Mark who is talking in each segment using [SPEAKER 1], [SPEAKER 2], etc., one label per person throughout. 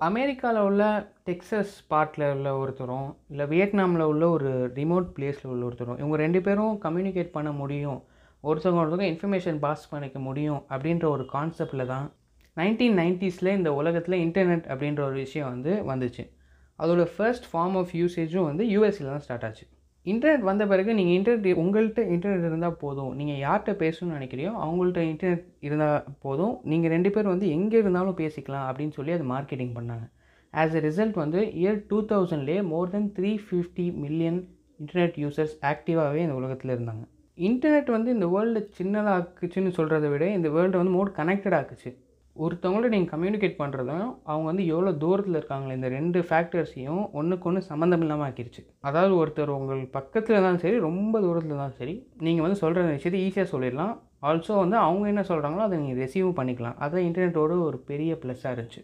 [SPEAKER 1] அமெரிக்காவில் உள்ள டெக்ஸஸ் பார்ட்டில் உள்ள ஒருத்தரும் இல்லை வியட்நாமில் உள்ள ஒரு ரிமோட் பிளேஸில் உள்ள ஒருத்தரும் இவங்க ரெண்டு பேரும் கம்யூனிகேட் பண்ண முடியும். ஒருத்தவங்க ஒருத்தவங்க இன்ஃபர்மேஷன் பாஸ் பண்ணிக்க முடியும் அப்படின்ற ஒரு கான்செப்டில் தான் நைன்டீன் நைன்ட்டீஸில் இந்த உலகத்தில் இன்டர்நெட் அப்படின்ற ஒரு விஷயம் வந்து வந்துச்சு. அதோட ஃபர்ஸ்ட் ஃபார்ம் ஆஃப் யூசேஜும் வந்து யூஎஸ்சில் தான் ஸ்டார்ட் ஆச்சு. இன்டர்நெட் வந்த பிறகு நீங்கள் இன்டர்நெட் உங்கள்கிட்ட இன்டர்நெட் இருந்தால் போதும். நீங்கள் யார்கிட்ட பேசணும்னு நினைக்கிறியோ அவங்கள்ட்ட இன்டர்நெட் இருந்தால் போதும். நீங்கள் ரெண்டு பேர் வந்து எங்கே இருந்தாலும் பேசிக்கலாம் அப்படின்னு சொல்லி அது மார்க்கெட்டிங் பண்ணாங்க. ஆஸ் எ ரிசல்ட் வந்து year two தௌசண்ட்லேயே more than three fifty million internet users ஆக்டிவாகவே இந்த உலகத்தில் இருந்தாங்க. இன்டர்நெட் வந்து இந்த வேர்ல்டு சின்னதாக்குச்சுன்னு சொல்கிறத விட இந்த வேர்ல்டு வந்து மோர் கனெக்டட் ஆக்குச்சு. ஒருத்தவங்கள நீங்கள் கம்யூனிகேட் பண்ணுறதும் அவங்க வந்து எவ்வளோ தூரத்தில் இருக்காங்களே இந்த ரெண்டு ஃபேக்டர்ஸையும் ஒன்றுக்கு ஒன்று சம்மந்தம் இல்லாமல் ஆக்கிடுச்சு அதாவது ஒருத்தர் உங்கள் பக்கத்தில் இருந்தாலும் சரி ரொம்ப தூரத்தில் இருந்தாலும் சரி நீங்கள் வந்து சொல்கிற விஷயத்தை ஈஸியாக சொல்லிடலாம். ஆல்சோ வந்து அவங்க என்ன சொல்கிறாங்களோ அதை நீங்கள் ரிசீவ் பண்ணிக்கலாம். அதுதான் இன்டர்நெட்டோட ஒரு பெரிய ப்ளஸ்ஸாக இருந்துச்சு.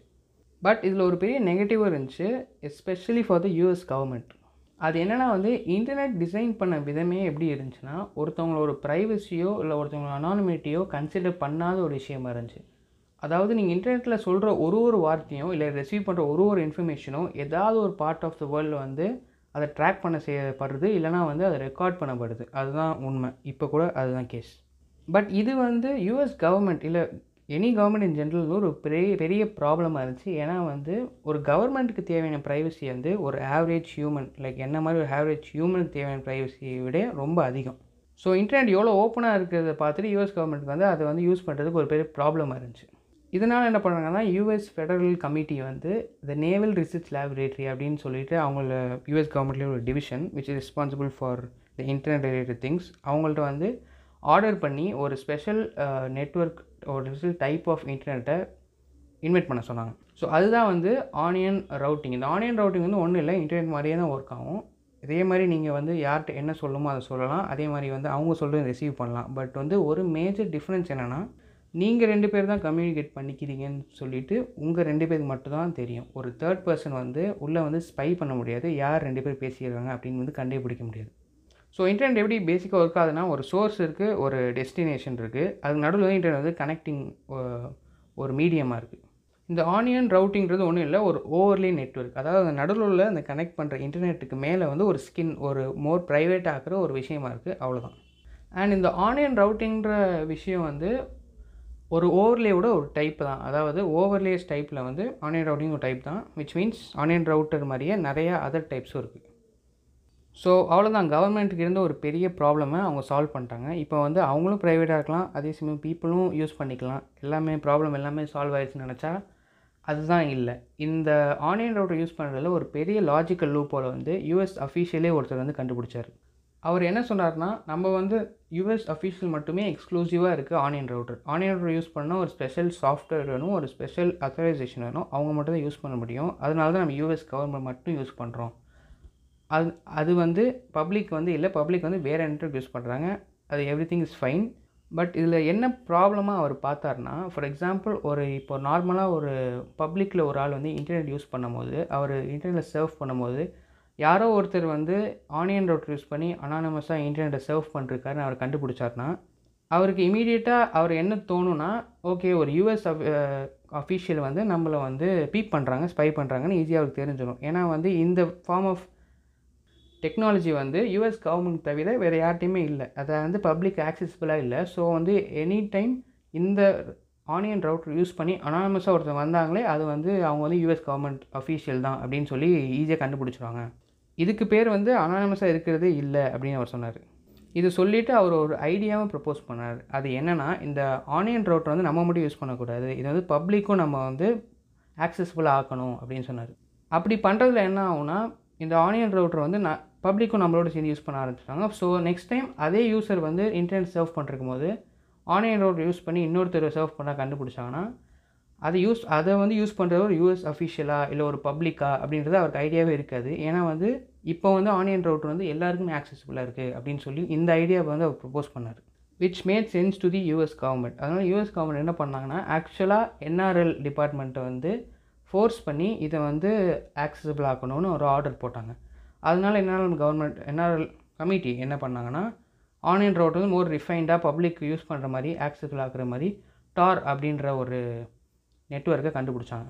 [SPEAKER 1] பட் இதில் ஒரு பெரிய நெகட்டிவாக இருந்துச்சு especially for the US government அது என்னென்னா வந்து இன்டர்நெட் டிசைன் பண்ண விதமே எப்படி இருந்துச்சுன்னா ஒருத்தவங்களோட ப்ரைவசியோ இல்லை ஒருத்தவங்களோட அனானிமிட்டியோ கன்சிடர் பண்ணாத ஒரு விஷயமா இருந்துச்சு. அதாவது நீங்கள் இன்டர்நெட்டில் சொல்கிற ஒரு ஒரு வார்த்தையும் இல்லை ரிசீவ் பண்ணுற ஒரு ஒரு இன்ஃபர்மேஷனும் ஏதாவது ஒரு பார்ட் ஆஃப் த வேர்ல்டில் வந்து அதை ட்ராக் பண்ண செய்யப்படுறது இல்லைனா வந்து அதை ரெக்கார்ட் பண்ணப்படுது. அதுதான் உண்மை. இப்போ கூட அதுதான் கேஸ் பட் இது வந்து யூஎஸ் கவர்மெண்ட் இல்லை எனி கவர்மெண்ட் இன் ஜென்ரல் ஒரு பெரிய பெரிய ப்ராப்ளமாக இருந்துச்சு. ஏன்னா வந்து ஒரு கவர்மெண்ட்டுக்கு தேவையான ப்ரைவசி வந்து ஒரு ஆவரேஜ் ஹியூமன் லைக் என்ன மாதிரி ஒரு ஆவரேஜ் ஹியூமனுக்கு தேவையான ப்ரைவசியை விட ரொம்ப அதிகம். ஸோ இன்டர்நெட் எவ்வளோ ஓப்பனாக இருக்கிறத பார்த்துட்டு யூஎஸ் கவர்மெண்ட்டுக்கு வந்து அதை வந்து யூஸ் பண்ணுறதுக்கு ஒரு பெரிய ப்ராப்ளமாக இருந்துச்சு. இதனால் என்ன பண்ணுறாங்கன்னா யூஎஸ் ஃபெடரல் கமிட்டி வந்து த நேவல் ரிசர்ச் லேபரேட்டரி அப்படின்னு சொல்லிட்டு அவங்கள யூஎஸ் கவர்மெண்ட்லேயே ஒரு division which is responsible for the internet related things அவங்கள்ட்ட வந்து ஆர்டர் பண்ணி ஒரு ஸ்பெஷல் நெட்ஒர்க் uh, ஒரு ஸ்பெஷல் டைப் ஆஃப் இன்டர்நெட்டை இன்வைட் பண்ண சொன்னாங்க. ஸோ அதுதான் வந்து ஆனியன் ரவுட்டிங் இந்த ஆனியன் ரவுட்டிங் வந்து ஒன்றும் இல்லை. இன்டர்நெட் மாதிரியே தான் ஒர்க் ஆகும். இதே மாதிரி நீங்கள் வந்து யார்கிட்ட என்ன சொல்லுமோ அதை சொல்லலாம். அதே மாதிரி வந்து அவங்க சொல்கிறது ரிசீவ் பண்ணலாம். பட் வந்து ஒரு மேஜர் டிஃப்ரென்ஸ் என்னென்னா நீங்கள் ரெண்டு பேர் தான் கம்யூனிகேட் பண்ணிக்கிறீங்கன்னு சொல்லிட்டு உங்கள் ரெண்டு பேருக்கு மட்டும்தான் தெரியும். ஒரு தேர்ட் பர்சன் வந்து உள்ளே வந்து ஸ்பை பண்ண முடியாது. யார் ரெண்டு பேர் பேசிடுறாங்க அப்படின்னு வந்து கண்டுபிடிக்க முடியாது. ஸோ இன்டர்நெட் எப்படி பேசிக்காக ஒர்க் ஆகுதுன்னா ஒரு சோர்ஸ் இருக்குது ஒரு டெஸ்டினேஷன் இருக்குது அதுக்கு நடுவில் வந்து இன்டர்நெட் வந்து கனெக்டிங் ஒரு மீடியமாக இருக்குது இந்த ஆனியன் ரவுட்டிங்கிறது ஒன்றும் இல்லை ஒரு ஓவர்லே நெட்ஒர்க் அதாவது அந்த நடுவில் உள்ள அந்த கனெக்ட் பண்ணுற இன்டர்நெட்டுக்கு மேலே வந்து ஒரு ஸ்கின் ஒரு மோர் ப்ரைவேட் ஆக்கிற ஒரு விஷயமா இருக்குது அவ்வளோதான் அண்ட் இந்த ஆனியன் ரவுட்டிங்கிற விஷயம் வந்து ஒரு ஓவர்லேயோட ஒரு டைப் தான். அதாவது ஓவர்லேஸ் டைப்பில் வந்து ஆனியன் ரவுட்டிங் ஒரு டைப் தான் விச் மீன்ஸ் ஆனியன் ரவுட்டர் மாதிரியே நிறையா அதர் டைப்ஸும் இருக்குது ஸோ அவ்வளோதான் கவர்மெண்ட்டுக்கு இருந்த ஒரு பெரிய ப்ராப்ளமை அவங்க சால்வ் பண்ணிட்டாங்க. இப்போ வந்து அவங்களும் ப்ரைவேட்டாக இருக்கலாம். அதே சமயம் பீப்புளும் யூஸ் பண்ணிக்கலாம். எல்லாமே ப்ராப்ளம் எல்லாமே சால்வ் ஆயிடுச்சுன்னு நினச்சா அதுதான் இல்லை. இந்த ஆனியன் ரவுட்டர் யூஸ் பண்ணுறதுல ஒரு பெரிய லாஜிக்கல் லூப்போல் வந்து யூஎஸ் அஃபீஷியலே ஒருத்தர் வந்து கண்டுபிடிச்சார். அவர் என்ன சொன்னார்னா நம்ம வந்து யூஎஸ் அஃபீஷியல் மட்டுமே எக்ஸ்க்ளூசிவாக இருக்குது onion router onion router use பண்ணால் ஒரு ஸ்பெஷல் சாஃப்ட்வேர் வேணும் ஒரு ஸ்பெஷல் அத்தரைசேஷன் வேணும். அவங்க மட்டும் தான் யூஸ் பண்ண முடியும். அதனால தான் நம்ம யூஎஸ் கவர்மெண்ட் மட்டும் யூஸ் பண்ணுறோம் அது அது வந்து பப்ளிக் வந்து இல்லை பப்ளிக் வந்து வேறு நெட்ஒர்க் யூஸ் பண்ணுறாங்க அது everything is fine but இதில் என்ன ப்ராப்ளமாக அவர் பார்த்தார்னா ஃபார் எக்ஸாம்பிள் ஒரு இப்போ நார்மலாக ஒரு பப்ளிக்கில் ஒரு ஆள் வந்து இன்டர்நெட் யூஸ் பண்ணும்போது அவர் இன்டர்நெட்டில் சர்வ் பண்ணும்போது யாரோ ஒருத்தர் வந்து ஆனியன் ரோட் யூஸ் பண்ணி அனானமஸாக இன்டர்நெட்டை சர்வ் பண்ணிருக்காருன்னு அவர் கண்டுபிடிச்சார்னா அவருக்கு இமீடியட்டாக அவர் என்ன தோணுன்னா ஓகே ஒரு யூஎஸ் அஃபீஷியல் வந்து நம்மளை வந்து பீப் பண்ணுறாங்க ஸ்பை பண்ணுறாங்கன்னு ஈஸியாக அவருக்கு தெரிஞ்சிடும். ஏன்னா வந்து இந்த ஃபார்ம் ஆஃப் டெக்னாலஜி வந்து யூஎஸ் கவர்மெண்ட் தவிர வேறு யார்ட்டையுமே இல்லை. அதை வந்து பப்ளிக் ஆக்சஸ்ஃபுல்லாக இல்லை. ஸோ வந்து எனி டைம் இந்த ஆனியன் ரவுட்டர் யூஸ் பண்ணி அனானமஸாக ஒருத்தர் வந்தாங்களே அது வந்து அவங்க வந்து யூஎஸ் கவர்மெண்ட் அஃபீஷியல் தான் அப்படின்னு சொல்லி ஈஸியாக கண்டுபிடிச்சிருவாங்க. இதுக்கு பேர் வந்து அனானமஸாக இருக்கிறது இல்லை அப்படின்னு அவர் சொன்னார். இது சொல்லிவிட்டு அவர் ஒரு ஐடியாவை ப்ரப்போஸ் பண்ணார். அது என்னென்னா இந்த ஆனியன் ரவுட்டர் வந்து நம்ம மட்டும் யூஸ் பண்ணக்கூடாது. இது வந்து பப்ளிக்கும் நம்ம வந்து ஆக்சஸ்ஃபுல்லாக ஆக்கணும் அப்படின்னு சொன்னார். அப்படி பண்ணுறதுல என்ன ஆகும்னா இந்த ஆனியன் ரவுட்டர் வந்து நான் பப்ளிக்கும் நம்மளோட சேர்ந்து யூஸ் பண்ண ஆரம்பிச்சிட்டாங்க. ஸோ நெக்ஸ்ட் டைம் அதே யூசர் வந்து இன்டர்நெட் சர்வ் பண்ணிருக்கும் போது ஆன்லைன் ரவுட்டர் யூஸ் பண்ணி இன்னொருத்தர் சர்வ் பண்ண கண்டுபிடிச்சாங்கன்னா அதை யூஸ் அதை வந்து யூஸ் பண்ணுறது ஒரு யூஎஸ் அஃபிஷியலாக இல்லை ஒரு பப்ளிக்கா அப்படின்றது அவருக்கு ஐடியாவே இருக்காது. ஏன்னா வந்து இப்போ வந்து ஆனியன் ரவுட்டர் வந்து எல்லாருக்குமே ஆக்சசிபிளாக இருக்குது அப்படின்னு சொல்லி இந்த ஐடியாவை வந்து அவர் ப்ரொப்போஸ் பண்ணார். Which made sense to the US government அதனால் யூஎஸ் கவர்மெண்ட் என்ன பண்ணாங்கன்னா ஆக்சுவலாக என்ஆர்எல் டிபார்ட்மெண்ட்டை வந்து ஃபோர்ஸ் பண்ணி இதை வந்து ஆக்சசிபிள் ஆக்கணும்னு ஒரு ஆர்டர் போட்டாங்க. அதனால் என்ஆர்எல் கவர்மெண்ட் என்ஆர்எல் கமிட்டி என்ன பண்ணாங்கன்னா ஆன்லைன் ரோட் வந்து மோர் ரிஃபைண்டாக பப்ளிக் யூஸ் பண்ணுற மாதிரி ஆக்சசிபிள் ஆக்குற மாதிரி டார் அப்படின்ற ஒரு நெட்ஒர்க்கை கண்டுபிடிச்சாங்க.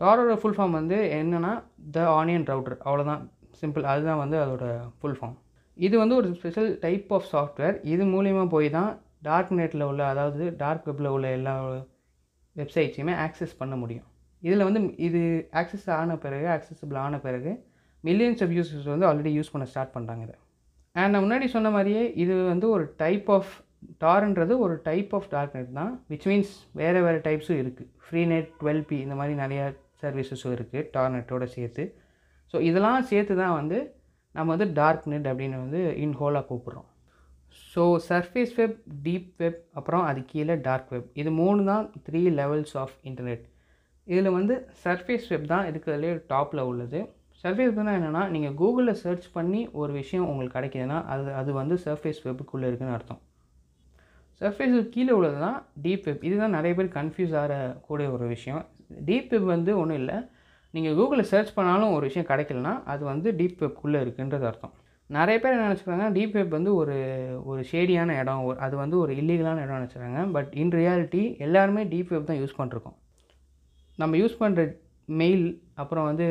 [SPEAKER 1] டாரோட ஃபுல் ஃபார்ம் வந்து என்னென்னா த ஆனியன் ரவுட்டர் அவ்வளோதான் சிம்பிள் அதுதான் வந்து அதோட ஃபுல் ஃபார்ம் இது வந்து ஒரு ஸ்பெஷல் டைப் ஆஃப் சாஃப்ட்வேர் இது மூலிமா போய் தான் டார்க் நெட்டில் உள்ள அதாவது டார்க் வெப்பில் உள்ள எல்லா வெப்சைட்ஸையுமே ஆக்சஸ் பண்ண முடியும். இதில் வந்து இது ஆக்சஸ் ஆன பிறகு ஆக்சஸபிள் ஆன பிறகு மில்லியன்ஸ் ஆஃப் யூசர்ஸ் வந்து ஆல்ரெடி யூஸ் பண்ண ஸ்டார்ட் பண்ணுறாங்க இதை. அண்ட் நான் முன்னாடி சொன்ன மாதிரியே இது வந்து ஒரு டைப் ஆஃப் டார்ன்றது ஒரு டைப் ஆஃப் டார்க் நெட் தான். விச் மீன்ஸ் வேறு வேறு டைப்ஸும் இருக்குது ஃப்ரீ நெட் டுவெல் பி இந்த மாதிரி நிறையா சர்வீசஸும் இருக்குது டார்நெட்டோடு சேர்த்து. ஸோ இதெல்லாம் சேர்த்து தான் வந்து நம்ம வந்து டார்க் நெட் அப்படின்னு வந்து இன்ஹோலாக கூப்பிட்றோம். So surface web deep web அப்புறம் அது கீழே டார்க் வெப் இது மூணு தான் த்ரீ லெவல்ஸ் ஆஃப் இன்டர்நெட் இதில் வந்து சர்ஃபேஸ் வெப் தான் இருக்கிறதுலே டாப்பில் உள்ளது. சர்ஃபேஸ் வெப்னா என்னென்னா நீங்கள் கூகுளில் சர்ச் பண்ணி ஒரு விஷயம் உங்களுக்கு கிடைக்கிதுன்னா அது அது வந்து சர்ஃபேஸ் வெப்புக்குள்ளே இருக்குன்னு அர்த்தம். சர்ஃபேஸ் கீழே உள்ளது தான் டீப் வெப் இதுதான் நிறைய பேர் கன்ஃபியூஸ் ஆகக்கூடிய ஒரு விஷயம். டீப் வெப் வந்து ஒன்றும் இல்லை. நீங்கள் கூகுளில் சர்ச் பண்ணாலும் ஒரு விஷயம் கிடைக்கலனா அது வந்து டீப் வெப்குள்ளே இருக்குன்றது அர்த்தம். நிறைய பேர் என்ன நினச்சிக்கிறாங்க டீப் வெப் வந்து ஒரு ஒரு ஷேடியான இடம் ஒரு அது வந்து ஒரு இல்லீகலான இடம் நினச்சிக்கிறாங்க. பட் இன் ரியாலிட்டி எல்லாருமே டீப் வெப் தான் யூஸ் பண்ணிருக்கோம். நம்ம யூஸ் பண்ணுற மெயில் அப்புறம் வந்து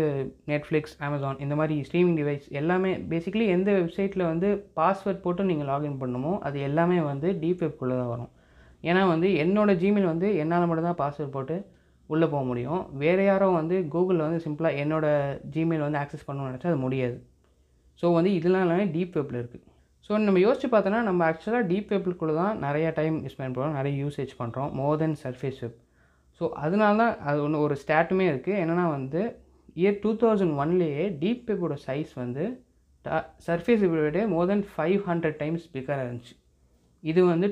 [SPEAKER 1] நெட்ஃப்ளிக்ஸ் அமேசான் இந்த மாதிரி ஸ்ட்ரீமிங் டிவைஸ் எல்லாமே பேசிக்கலி எந்த வெப்சைட்டில் வந்து பாஸ்வேர்ட் போட்டு நீங்கள் லாகின் பண்ணணுமோ அது எல்லாமே வந்து டீப் வெப்குள்ளே தான் வரும். ஏன்னா வந்து என்னோடய ஜிமெயில் வந்து என்னால் மட்டும் தான் பாஸ்வேர்ட் போட்டு உள்ளே போக முடியும். வேறு யாரும் வந்து கூகுளில் வந்து சிம்பிளாக என்னோடய ஜிமெயில் வந்து ஆக்சஸ் பண்ணணும்னு நினச்சா அது முடியாது. ஸோ வந்து இதெல்லாம் எல்லாமே டீப் வெப்பில் இருக்குது ஸோ நம்ம யோசிச்சு பார்த்தோன்னா நம்ம ஆக்சுவலாக டீப் வெப்புக்குள்ளே தான் நிறையா டைம் ஸ்பெண்ட் பண்ணுறோம் நிறைய யூசேஜ் பண்ணுறோம் more than surface web so அதனால தான் அது ஒன்று ஒரு ஸ்டாட்டுமே இருக்குது என்னென்னா வந்து இயர் டூ தௌசண்ட் ஒன்லேயே டீப் வெப்போட சைஸ் வந்து சர்ஃபேஸ் விட more than five hundred times பிக்கராக இருந்துச்சு. இது வந்து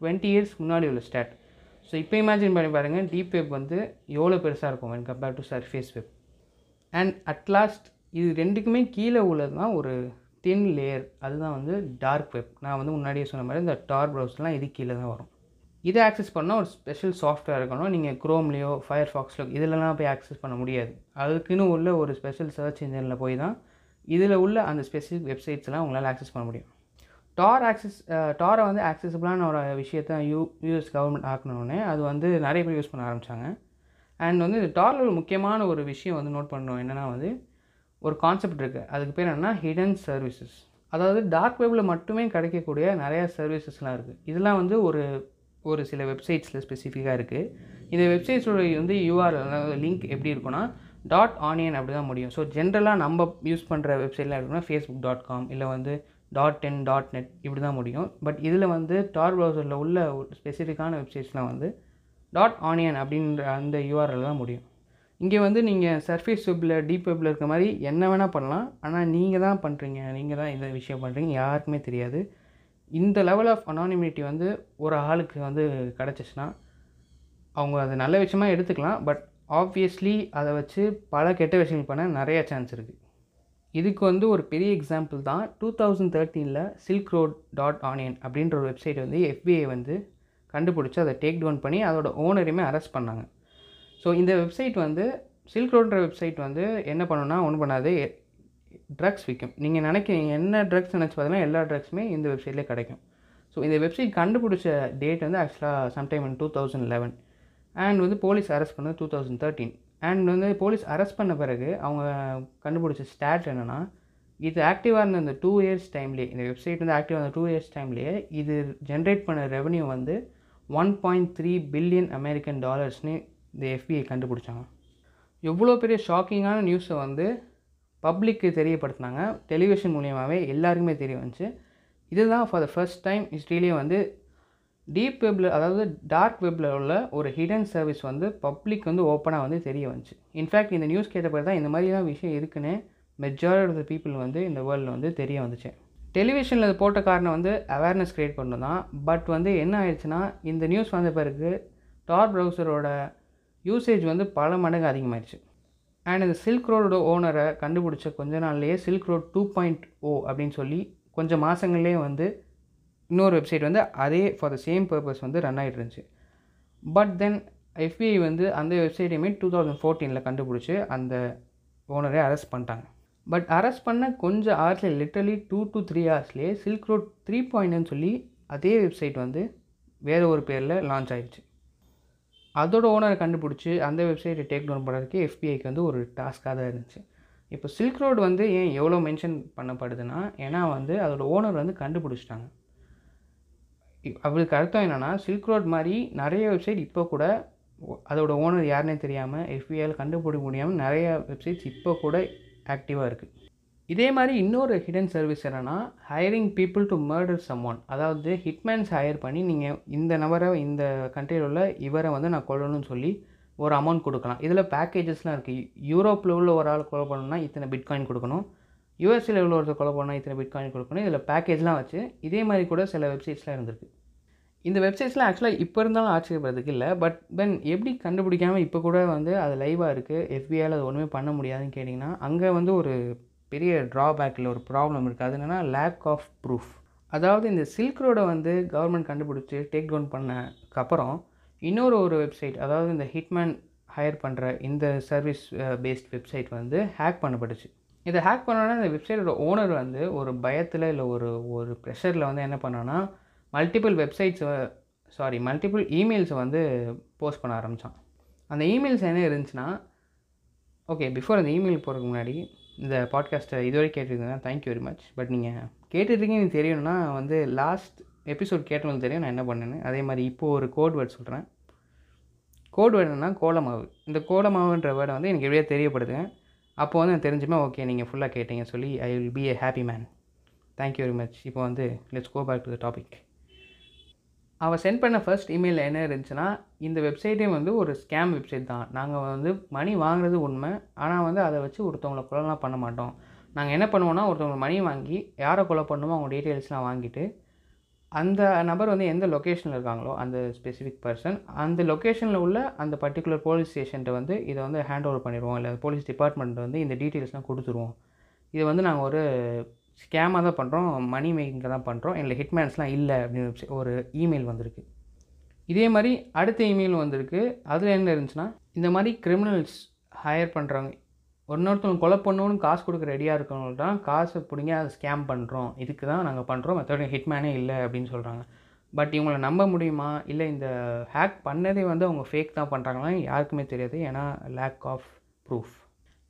[SPEAKER 1] டுவெண்ட்டி இயர்ஸ் முன்னாடி உள்ள ஸ்டாட் ஸோ இப்போ இமேஜின் பண்ணி பாருங்கள் டீப் வெப் வந்து எவ்வளோ பெருசாக இருக்கும் when compare to surface web and at last இது ரெண்டுக்குமே கீழே உள்ளது தான் ஒரு தின் லேயர் அதுதான் வந்து டார்க் வெப் நான் வந்து முன்னாடியே சொன்ன மாதிரி இந்த டார் ப்ரௌசர்லாம் இது கீழே தான் வரும். இதை ஆக்சஸ் பண்ணால் ஒரு ஸ்பெஷல் சாஃப்ட்வேர் இருக்கணும். நீங்கள் க்ரோம்லேயோ ஃபயர் ஃபாக்ஸ்லோ இதிலலாம் போய் ஆக்சஸ் பண்ண முடியாது. அதுக்குன்னு உள்ள ஒரு ஸ்பெஷல் சர்ச் இன்ஜினில் போய் தான் இதில் உள்ள அந்த ஸ்பெசிஃபிக் வெப்சைட்ஸ்லாம் உங்களால் ஆக்சஸ் பண்ண முடியும். டார் ஆக்சஸ் டாரை வந்து ஆக்சசபிளான ஒரு விஷயத்த யூ யூஎஸ் கவர்மெண்ட் ஆக்கணுன்னே அது வந்து நிறைய பேர் யூஸ் பண்ண ஆரம்பித்தாங்க அண்ட் வந்து இந்த டாரில் ஒரு முக்கியமான ஒரு விஷயம் வந்து நோட் பண்ணணும். என்னென்னா வந்து ஒரு கான்செப்ட் இருக்குது அதுக்கு பேர் என்னென்னா ஹிடன் சர்வீசஸ் அதாவது டார்க் வெப்பில் மட்டுமே கிடைக்கக்கூடிய நிறையா சர்வீசஸ்லாம் இருக்குது இதெல்லாம் வந்து ஒரு ஒரு சில வெப்சைட்ஸில் ஸ்பெசிஃபிக்காக இருக்குது இந்த வெப்சைட்ஸோட வந்து யூஆர்எல் லிங்க் எப்படி இருக்குன்னா டாட் ஆனியன் அப்படி தான் முடியும் ஸோ ஜென்ரலாக நம்ம யூஸ் பண்ணுற வெப்சைட்லாம் இருக்குன்னா ஃபேஸ்புக் டாட் காம் இல்லை வந்து டாட் டென் டாட் நெட் இப்படி தான் முடியும். பட் இதில் வந்து டார் ப்ரௌசரில் உள்ள ஸ்பெசிஃபிக்கான வெப்சைட்ஸ்லாம் வந்து டாட் ஆனியன் அப்படின்ற அந்த யூஆர்எல் தான் முடியும். இங்கே வந்து நீங்கள் சர்ஃபேஸ் வெப்பில் டீப் வெப்பில் இருக்க மாதிரி என்ன வேணால் பண்ணலாம். ஆனால் நீங்கள் தான் பண்ணுறீங்க நீங்கள் தான் இந்த விஷயம் பண்ணுறீங்க யாருக்குமே தெரியாது. இந்த லெவல் ஆஃப் அனானிமிட்டி வந்து ஒரு ஆளுக்கு வந்து கிடச்சிச்சுன்னா அவங்க அதை நல்ல விஷயமாக எடுத்துக்கலாம். பட் ஆப்வியஸ்லி அதை வச்சு பல கெட்ட விஷயங்கள் பண்ண நிறையா சான்ஸ் இருக்குது இதுக்கு வந்து ஒரு பெரிய எக்ஸாம்பிள் தான் டூ தௌசண்ட் தேர்ட்டீனில் சில்க் ரோட் டாட் ஆனியன் அப்படின்ற ஒரு வெப்சைட் வந்து எஃபிஐ வந்து கண்டுபிடிச்சி அதை டேக் டவுன் பண்ணி அதோட ஓனரையுமே அரெஸ்ட் பண்ணாங்க. ஸோ இந்த வெப்சைட் வந்து சில்க் ரோடுன்ற வெப்சைட் வந்து என்ன பண்ணுன்னா ஒன்றும் பண்ணாது. ட்ரக்ஸ் விற்கும் நீங்கள் நினைக்கிறீங்க என்ன ட்ரக்ஸ் நினச்சி பார்த்தீங்கன்னா எல்லா ட்ரக்ஸுமே இந்த வெப்சைட்லேயே கிடைக்கும். ஸோ இந்த வெப்சைட் கண்டுபிடிச்ச டேட் வந்து ஆக்சுவலாக sometime in two thousand eleven and வந்து போலீஸ் அரெஸ்ட் பண்ணது டூ தௌசண்ட் தேர்ட்டீன் அண்ட் வந்து போலீஸ் அரெஸ்ட் பண்ண பிறகு அவங்க கண்டுபிடிச்ச ஸ்டாட் என்னென்னா இது ஆக்டிவாக இருந்த இந்த டூ இயர்ஸ் டைம்லேயே இந்த வெப்சைட் வந்து ஆக்டிவாக இருந்த டூ இயர்ஸ் டைம்லேயே இது ஜென்ரேட் பண்ண ரெவன்யூ வந்து one point three billion American டாலர்ஸ்னு இந்த எஃபிஐ கண்டுபிடிச்சாங்க. எவ்வளோ பெரிய ஷாக்கிங்கான நியூஸை வந்து பப்ளிக்கு தெரியப்படுத்தினாங்க. டெலிவிஷன் மூலியமாகவே எல்லாருக்குமே தெரிய வந்துச்சு. இதுதான் ஃபார் த ஃபர்ஸ்ட் டைம் ஹிஸ்ட்ரியிலே வந்து டீப் வெப்பில் அதாவது டார்க் வெப்பில் உள்ள ஒரு ஹிடன் சர்வீஸ் வந்து பப்ளிக் வந்து ஓப்பனாக வந்து தெரிய வந்துச்சு. இன்ஃபேக்ட் இந்த நியூஸ் கேட்ட பிறகு தான் இந்த மாதிரிலாம் விஷயம் இருக்குன்னு மெஜாரிட்டி ஆஃப் த பீப்புள் வந்து இந்த வேர்ல்டில் வந்து தெரிய வந்துச்சு. டெலிவிஷனில் இது போட்ட காரணம் வந்து அவேர்னஸ் க்ரியேட் பண்ணணும் தான். பட் வந்து என்ன ஆயிடுச்சுன்னா இந்த நியூஸ் வந்த பிறகு டார் ப்ரௌசரோட யூசேஜ் வந்து பல மடங்கு அதிகமாகிடுச்சு அண்ட் இந்த சில்க் ரோடோட ஓனரை கண்டுபிடிச்ச கொஞ்ச நாள்லேயே Silk Road two point O அப்படின்னு சொல்லி கொஞ்சம் மாதங்கள்லேயே வந்து இன்னொரு வெப்சைட் வந்து அதே ஃபார் த சேம் பர்பஸ் வந்து ரன் ஆகிட்டு இருந்துச்சு பட் தென் எஃபிஐ வந்து அந்த வெப்சைட்டையுமே டூ தௌசண்ட் ஃபோர்டீனில் கண்டுபிடிச்சி அந்த ஓனரை அரெஸ்ட் பண்ணிட்டாங்க. பட் அரெஸ்ட் பண்ண கொஞ்சம் ஹவர்ஸில் லிட்டரலி டூ டு த்ரீ ஹவர்ஸ்லேயே சில்க் ரோட் த்ரீ பாயிண்ட்னு சொல்லி அதே வெப்சைட் வந்து வேறு ஒரு பேரில் லான்ச் ஆகிடுச்சு அதோட ஓனரை கண்டுபிடிச்சி அந்த வெப்சைட்டை டேக் டவுன் பண்ணுறதுக்கு எஃபிஐக்கு வந்து ஒரு டாஸ்க்காக தான் இருந்துச்சு. இப்போ சில்க் ரோடு வந்து ஏன் எவ்வளோ மென்ஷன் பண்ணப்படுதுன்னா ஏன்னா வந்து அதோடய ஓனர் வந்து கண்டுபிடிச்சிட்டாங்க. அவளுக்கு அர்த்தம் என்னென்னா சில்க் ரோட் மாதிரி நிறைய வெப்சைட் இப்போ கூட அதோட ஓனர் யாருனே தெரியாமல் எஃபிஐயில் கண்டுபிடிக்க முடியாமல் நிறைய வெப்சைட்ஸ் இப்போ கூட ஆக்டிவாக இருக்குது இதே மாதிரி இன்னொரு ஹிடன் சர்வீஸ் என்னென்னா hiring people to murder someone அதாவது ஹிட்மேன்ஸ் ஹையர் பண்ணி நீங்கள் இந்த நபரை இந்த கண்ட்ரியில் உள்ள இவரை வந்து நான் கொல்லணும்னு சொல்லி ஒரு அமௌண்ட் கொடுக்கலாம். இதில் பேக்கேஜஸ்லாம் இருக்குது யூரோப்பில் உள்ள ஒரு ஆள் கொலை பண்ணணும்னா இத்தனை பிட்காயின் கொடுக்கணும். யூஎஸ்சியில் உள்ள ஒருத்தர் கொலை பண்ணால் இத்தனை பிட்காயின் கொடுக்கணும். இதில் பேக்கேஜ்லாம் வச்சு இதே மாதிரி கூட சில வெப்சைட்ஸ்லாம் இருந்திருக்கு. இந்த வெப்சைட்ஸ்லாம் ஆக்சுவலாக இப்போ இருந்தாலும் ஆச்சரியப்படுறதுக்கு இல்லை. பட் தென் எப்படி கண்டுபிடிக்காமல் இப்போ கூட வந்து அது லைவாக இருக்குது எஃபிஐயில் அது ஒன்றுமே பண்ண முடியாதுன்னு கேட்டிங்கன்னா அங்கே வந்து ஒரு பெரிய ட்ராபேக்கில் ஒரு ப்ராப்ளம் இருக்குது அது என்னென்னா லேக் ஆஃப் ப்ரூஃப் அதாவது இந்த சில்க் ரோடை வந்து கவர்மெண்ட் கண்டுபிடிச்சி டேக் டவுன் பண்ணக்கப்புறம் இன்னொரு ஒரு வெப்சைட் அதாவது இந்த ஹிட்மேன் ஹையர் பண்ணுற இந்த சர்வீஸ் பேஸ்ட் வெப்சைட் வந்து ஹேக் பண்ணப்பட்டுச்சு. இதை ஹேக் பண்ணோன்னா இந்த வெப்சைட்டோட ஓனர் வந்து ஒரு பயத்தில் இல்லை ஒரு ஒரு ப்ரெஷரில் வந்து என்ன பண்ணோன்னா மல்டிபிள் வெப்சைட்ஸ் சாரி மல்டிபிள் இமெயில்ஸை வந்து போஸ்ட் பண்ண ஆரம்பித்தான் அந்த இமெயில்ஸ் என்ன இருந்துச்சுன்னா ஓகே பிஃபோர் அந்த இமெயில் போகிறதுக்கு முன்னாடி இந்த பாட்காஸ்ட்டை இதுவரை கேட்டிருந்தீங்கன்னா thank you very much but நீங்கள் கேட்டுருக்கீங்கன்னு தெரியணும்னா வந்து லாஸ்ட் எபிசோட் கேட்டவங்களுக்கு தெரியும் நான் என்ன பண்ணேன்னு. அதே மாதிரி இப்போது ஒரு கோட் வேர்ட் சொல்கிறேன் கோட் வேர்டு கோலமாவு. இந்த கோலமாவுன்ற வேர்டை வந்து எனக்கு எப்படியா தெரியப்படுதுங்க அப்போ வந்து நான் தெரிஞ்சுமே ஓகே நீங்கள் ஃபுல்லாக கேட்டீங்க சொல்லி I will be a happy man thank you very much இப்போ வந்து let's go back to the topic அவள் சென்ட் பண்ண ஃபர்ஸ்ட் இமெயில் என்ன இருந்துச்சுன்னா இந்த வெப்சைட்டே வந்து ஒரு ஸ்கேம் வெப்சைட் தான். நாங்கள் வந்து மணி வாங்குறது உண்மை. ஆனால் வந்து அதை வச்சு ஒருத்தவங்களை கொலைலாம் பண்ண மாட்டோம். நாங்கள் என்ன பண்ணுவோம்னா ஒருத்தவங்க மணி வாங்கி யாரை கொலை பண்ணுமோ அவங்க டீட்டெயில்ஸ்லாம் வாங்கிட்டு அந்த நபர் வந்து எந்த லொக்கேஷனில் இருக்காங்களோ அந்த ஸ்பெசிஃபிக் பர்சன் அந்த லொக்கேஷனில் உள்ள அந்த பர்டிகுலர் போலீஸ் ஸ்டேஷன்ட்ட வந்து இதை வந்து ஹேண்ட் ஓவர் பண்ணிடுவோம். இல்லை போலீஸ் டிபார்ட்மெண்ட் வந்து இந்த டீட்டெயில்ஸ்லாம் கொடுத்துருவோம். இது வந்து நாங்கள் ஒரு ஸ்கேமாக தான் பண்ணுறோம் மணி மேக்கிங்க தான் பண்ணுறோம் எங்களை ஹிட்மேன்ஸ்லாம் இல்லை அப்படின்னு ஒரு இமெயில் வந்திருக்கு. இதே மாதிரி அடுத்த இமெயில் வந்திருக்கு. அதில் என்ன இருந்துச்சுன்னா இந்த மாதிரி கிரிமினல்ஸ் ஹையர் பண்ணுறாங்க ஒன்னொருத்தவங்க கொலை பண்ணணும்னு காசு கொடுக்க ரெடியாக இருக்கவங்களுக்கு தான் காசை பிடிங்க அதை ஸ்கேம் பண்ணுறோம். இதுக்கு தான் நாங்கள் பண்ணுறோம். மற்றபடி ஹிட்மேனே இல்லை அப்படின்னு சொல்கிறாங்க. பட் இவங்களை நம்ப முடியுமா? இல்லை இந்த ஹேக் பண்ணதே வந்து அவங்க ஃபேக் தான் பண்ணுறாங்களா யாருக்குமே தெரியாது. ஏன்னா லேக் ஆஃப் ப்ரூஃப்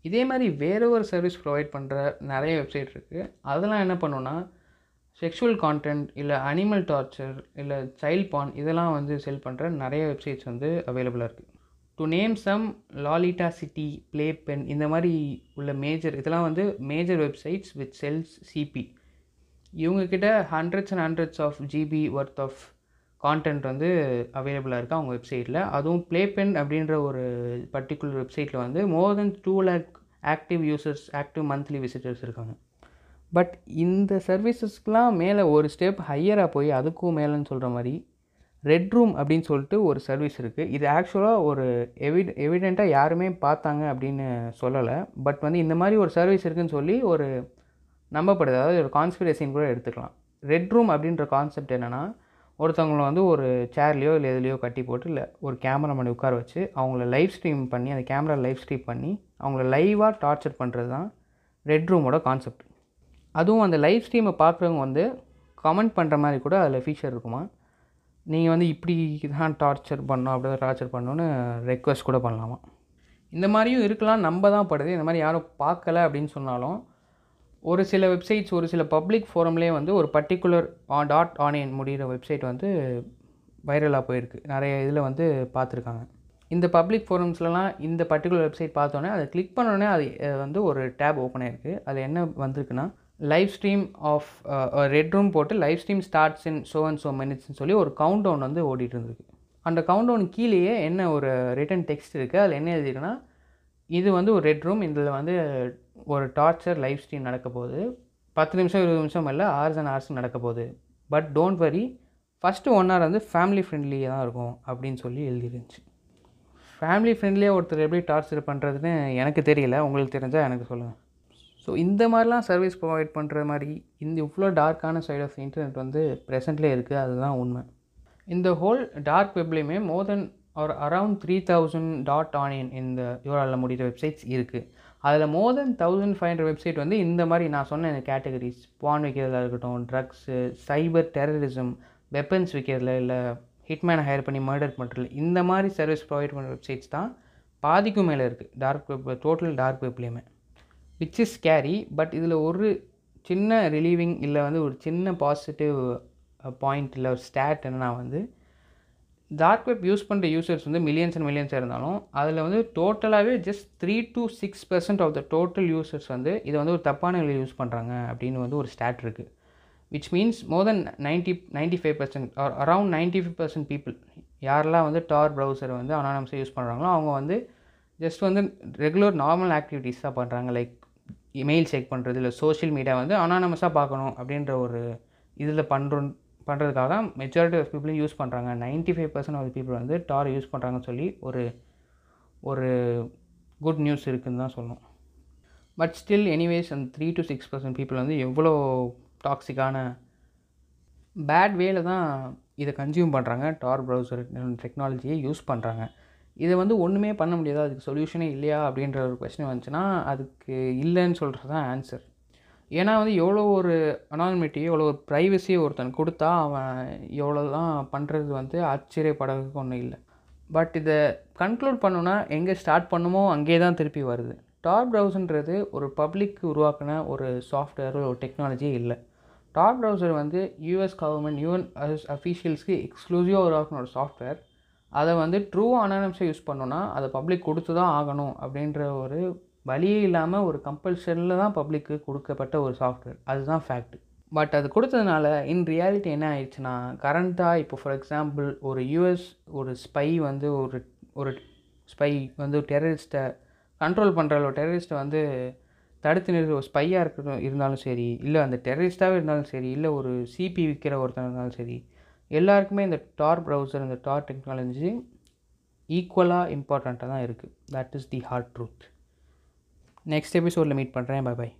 [SPEAKER 1] இதே மாதிரி வேறு ஒரு சர்வீஸ் ப்ரொவைட் பண்ணுற நிறைய வெப்சைட் இருக்குது அதெல்லாம் என்ன பண்ணுன்னா செக்ஷுவல் கான்டென்ட் இல்லை அனிமல் டார்ச்சர் இல்லை சைல்ட் பான் இதெல்லாம் வந்து செல் பண்ணுற நிறைய வெப்சைட்ஸ் வந்து அவைலபிளாக இருக்குது to name some Lolita City Playpen இந்த மாதிரி உள்ள மேஜர் இதெல்லாம் வந்து major websites with sells CP இவங்கக்கிட்ட hundreds and hundreds of GB worth of content வந்து அவைலபிளாக இருக்குது அவங்க வெப்சைட்டில் அதுவும் ப்ளே பென் அப்படின்ற ஒரு பர்டிகுலர் வெப்சைட்டில் வந்து more than two lakh active users active monthly visitors இருக்காங்க. பட் இந்த சர்வீசஸ்க்கெலாம் மேலே ஒரு ஸ்டெப் ஹையராக போய் அதுக்கும் மேலேன்னு சொல்கிற மாதிரி ரெட் ரூம் அப்படின்னு சொல்லிட்டு ஒரு சர்வீஸ் இருக்குது இது ஆக்சுவலாக ஒரு எவிட் எவிடெண்ட்டாக யாருமே பார்த்தாங்க அப்படின்னு சொல்லலை. பட் வந்து இந்த மாதிரி ஒரு சர்வீஸ் இருக்குன்னு சொல்லி ஒரு நம்பப்படுது. அதாவது ஒரு கான்ஸ்பிரசின்னு கூட எடுத்துக்கலாம். ரெட் ரூம் அப்படின்ற கான்செப்ட் என்னென்னா ஒருத்தவங்கள வந்து ஒரு சேர்லேயோ இல்லை எதுலேயோ கட்டி போட்டு இல்லை ஒரு கேமராமேன் உட்கார வச்சு அவங்கள லைவ் ஸ்ட்ரீம் பண்ணி அந்த கேமரா லைவ் ஸ்ட்ரீம் பண்ணி அவங்கள லைவாக டார்ச்சர் பண்ணுறது தான் ரெட் ரூமோட கான்செப்ட் அதுவும் அந்த லைவ் ஸ்ட்ரீமை பார்க்குறவங்க வந்து கமெண்ட் பண்ணுற மாதிரி கூட அதில் ஃபீச்சர் இருக்குமா? நீங்கள் வந்து இப்படி தான் டார்ச்சர் பண்ணோம் அப்படி தான் டார்ச்சர் பண்ணோன்னு ரெக்வஸ்ட் கூட பண்ணலாமா? இந்த மாதிரியும் இருக்கலாம் நம்ப தான் படுது. இந்த மாதிரி யாரும் பார்க்கல அப்படின்னு சொன்னாலும் ஒரு சில வெப்சைட்ஸ் ஒரு சில பப்ளிக் ஃபோரம்லேயே வந்து ஒரு பர்டிகுலர் ஆன் டாட் ஆனியன் முடிகிற வெப்சைட் வந்து வைரலாக போயிருக்கு. நிறைய இதில் வந்து பார்த்துருக்காங்க. இந்த பப்ளிக் ஃபோரம்ஸ்லலாம் இந்த பர்டிகுலர் வெப்சைட் பார்த்தோன்னே அதை கிளிக் பண்ணோடனே அது வந்து ஒரு டேப் ஓப்பன் ஆயிருக்கு. அது என்ன வந்திருக்குன்னா live stream of red room போட்டு live stream starts in so and so மினிட்ஸ்னு சொல்லி ஒரு கவுண்ட் டவுன் வந்து ஓடிட்டு இருந்திருக்கு. அந்த கவுண்ட் டவுன் கீழேயே என்ன ஒரு ரிட்டன் டெக்ஸ்ட் இருக்குது அதில் என்ன எழுதிருக்குன்னா இது வந்து ஒரு ரெட் ரூம் இதில் வந்து ஒரு டார்ச்சர் லைவ் ஸ்ட்ரீம் நடக்க போகுது பத்து நிமிஷம் இருபது நிமிஷம் இல்லை ஆர்ஸ் அண்ட் ஆர்ஸ் நடக்க போகுது but don't worry first one hour வந்து ஃபேமிலி ஃப்ரெண்ட்லியாக தான் இருக்கும் அப்படின்னு சொல்லி எழுதிருந்துச்சு. ஃபேமிலி ஃப்ரெண்ட்லியாக ஒருத்தர் எப்படி டார்ச்சர் பண்ணுறதுன்னு எனக்கு தெரியல. உங்களுக்கு தெரிஞ்சால் எனக்கு சொல்லுங்கள் ஸோ இந்த மாதிரிலாம் சர்வீஸ் ப்ரொவைட் பண்ணுற மாதிரி இந்த இவ்வளோ டார்க்கான சைட் ஆஃப் இன்டர்நெட் வந்து ப்ரெசென்ட்லேயே இருக்குது அதுதான் உண்மை. இந்த ஹோல் டார்க் வெப்லேயுமே மோர் தென் ஒரு around three thousand dot onion இந்த யூஆரில் முடிகிற வெப்சைட்ஸ் இருக்குது அதில் more than thousand five hundred website வந்து இந்த மாதிரி நான் சொன்ன இந்த கேட்டகரிஸ் பான் விற்கிறதா இருக்கட்டும் ட்ரக்ஸு சைபர் டெரரிசம் வெப்பன்ஸ் விற்கிறதுல இல்லை ஹிட்மேனை ஹையர் பண்ணி மர்டர் பண்ணுறதுல இந்த மாதிரி சர்வீஸ் ப்ரொவைட் பண்ணுற வெப்சைட்ஸ் தான் பாதிக்கும் மேலே இருக்குது டார்க் வெப் டோட்டல் டார்க் வெப்லேயுமே விச் இஸ் ஸ்கேரி பட் இதில் ஒரு சின்ன ரிலீவிங் இல்லை வந்து ஒரு சின்ன பாசிட்டிவ் பாயிண்ட் இல்லை ஒரு ஸ்டாட் என்னன்னா வந்து டார்க் வெப் யூஸ் பண்ணுற யூசர்ஸ் வந்து மில்லியன்ஸ் அண்ட் மில்லியன்ஸ் இருந்தாலும் அதில் வந்து டோட்டலாகவே just three to six percent of the total users வந்து இதை வந்து ஒரு தப்பான வழியில் யூஸ் பண்ணுறாங்க அப்படின்னு வந்து ஒரு ஸ்டாட் இருக்குது which means more than ninety ninety five percent or around ninety five percent people யாரெல்லாம் வந்து டார் ப்ரௌசர் வந்து அனானம்ஸாக யூஸ் பண்ணுறாங்களோ அவங்க வந்து ஜஸ்ட் வந்து ரெகுலர் நார்மல் ஆக்டிவிட்டீஸ் தான் பண்ணுறாங்க லைக் இமெயில் செக் பண்ணுறது இல்லை சோஷியல் மீடியா வந்து அனானமஸாக பார்க்கணும் அப்படின்ற ஒரு இதில் பண்ணுறோம் பண்ணுறதுக்காக தான் மெஜாரிட்டி ஆஃப் பீப்புளும் யூஸ் பண்ணுறாங்க ninety five percent of people வந்து டார் யூஸ் பண்ணுறாங்கன்னு சொல்லி ஒரு ஒரு குட் நியூஸ் இருக்குதுன்னு தான் சொல்லணும். பட் ஸ்டில் எனிவேஸ் அந்த three to six percent people வந்து எவ்வளோ டாக்ஸிக்கான பேட் வேல தான் இதை கன்சியூம் பண்ணுறாங்க டார் ப்ரௌசர் டெக்னாலஜியை யூஸ் பண்ணுறாங்க இதை வந்து ஒன்றுமே பண்ண முடியாது. அதுக்கு சொல்யூஷனே இல்லையா அப்படின்ற ஒரு கொஸ்டின் வந்துச்சுன்னா அதுக்கு இல்லைன்னு சொல்கிறது தான் ஆன்சர் ஏன்னா வந்து எவ்வளோ ஒரு அனானிமிட்டி எவ்வளோ ஒரு ப்ரைவசி ஒருத்தன் கொடுத்தா அவன் எவ்வளோ தான் பண்ணுறது வந்து ஆச்சரியப்படுறதுக்கு ஒன்றும் இல்லை. பட் இதை கன்க்ளூட் பண்ணோன்னா எங்கே ஸ்டார்ட் பண்ணுமோ அங்கேயே தான் திருப்பி வருது. டார் ப்ரௌசர்ன்றது ஒரு பப்ளிக் உருவாக்கின ஒரு சாஃப்ட்வேர் ஒரு டெக்னாலஜியே இல்லை. டார் ப்ரௌசர் வந்து யூஎஸ் கவர்மெண்ட் யூஎன் அஃபீஷியல்ஸ்க்கு எக்ஸ்க்ளூசிவாக உருவாக்கின ஒரு சாஃப்ட்வேர் அதை வந்து ட்ரூ அனானம்ஸை யூஸ் பண்ணோன்னா அதை பப்ளிக் கொடுத்து தான் ஆகணும் அப்படின்ற ஒரு வழியே இல்லாமல் ஒரு கம்பல்ஷனில் தான் பப்ளிக்கு கொடுக்கப்பட்ட ஒரு சாஃப்ட்வேர் அதுதான் ஃபேக்ட் பட் அது கொடுத்ததுனால இன் ரியாலிட்டி என்ன ஆயிடுச்சுன்னா கரண்ட்டாக இப்போ ஃபார் எக்ஸாம்பிள் ஒரு யூஎஸ் ஒரு ஸ்பை வந்து ஒரு ஒரு ஸ்பை வந்து டெரரிஸ்ட்டை கண்ட்ரோல் பண்ணுற ஒரு டெரரிஸ்ட்டை வந்து தடுத்து நிறுத்த ஒரு ஸ்பையாக இருக்கட்டும் இருந்தாலும் சரி இல்லை அந்த டெரரிஸ்ட்டாகவே இருந்தாலும் சரி இல்லை ஒரு சிபி விற்கிற ஒருத்தன் இருந்தாலும் சரி எல்லாருக்குமே இந்த டார் ப்ரௌசர் இந்த டார் டெக்னாலஜி ஈக்குவலாக இம்பார்ட்டண்ட்டாக தான் இருக்குது that is the hard truth next எபிசோடில் மீட் பண்ணுறேன் பை பை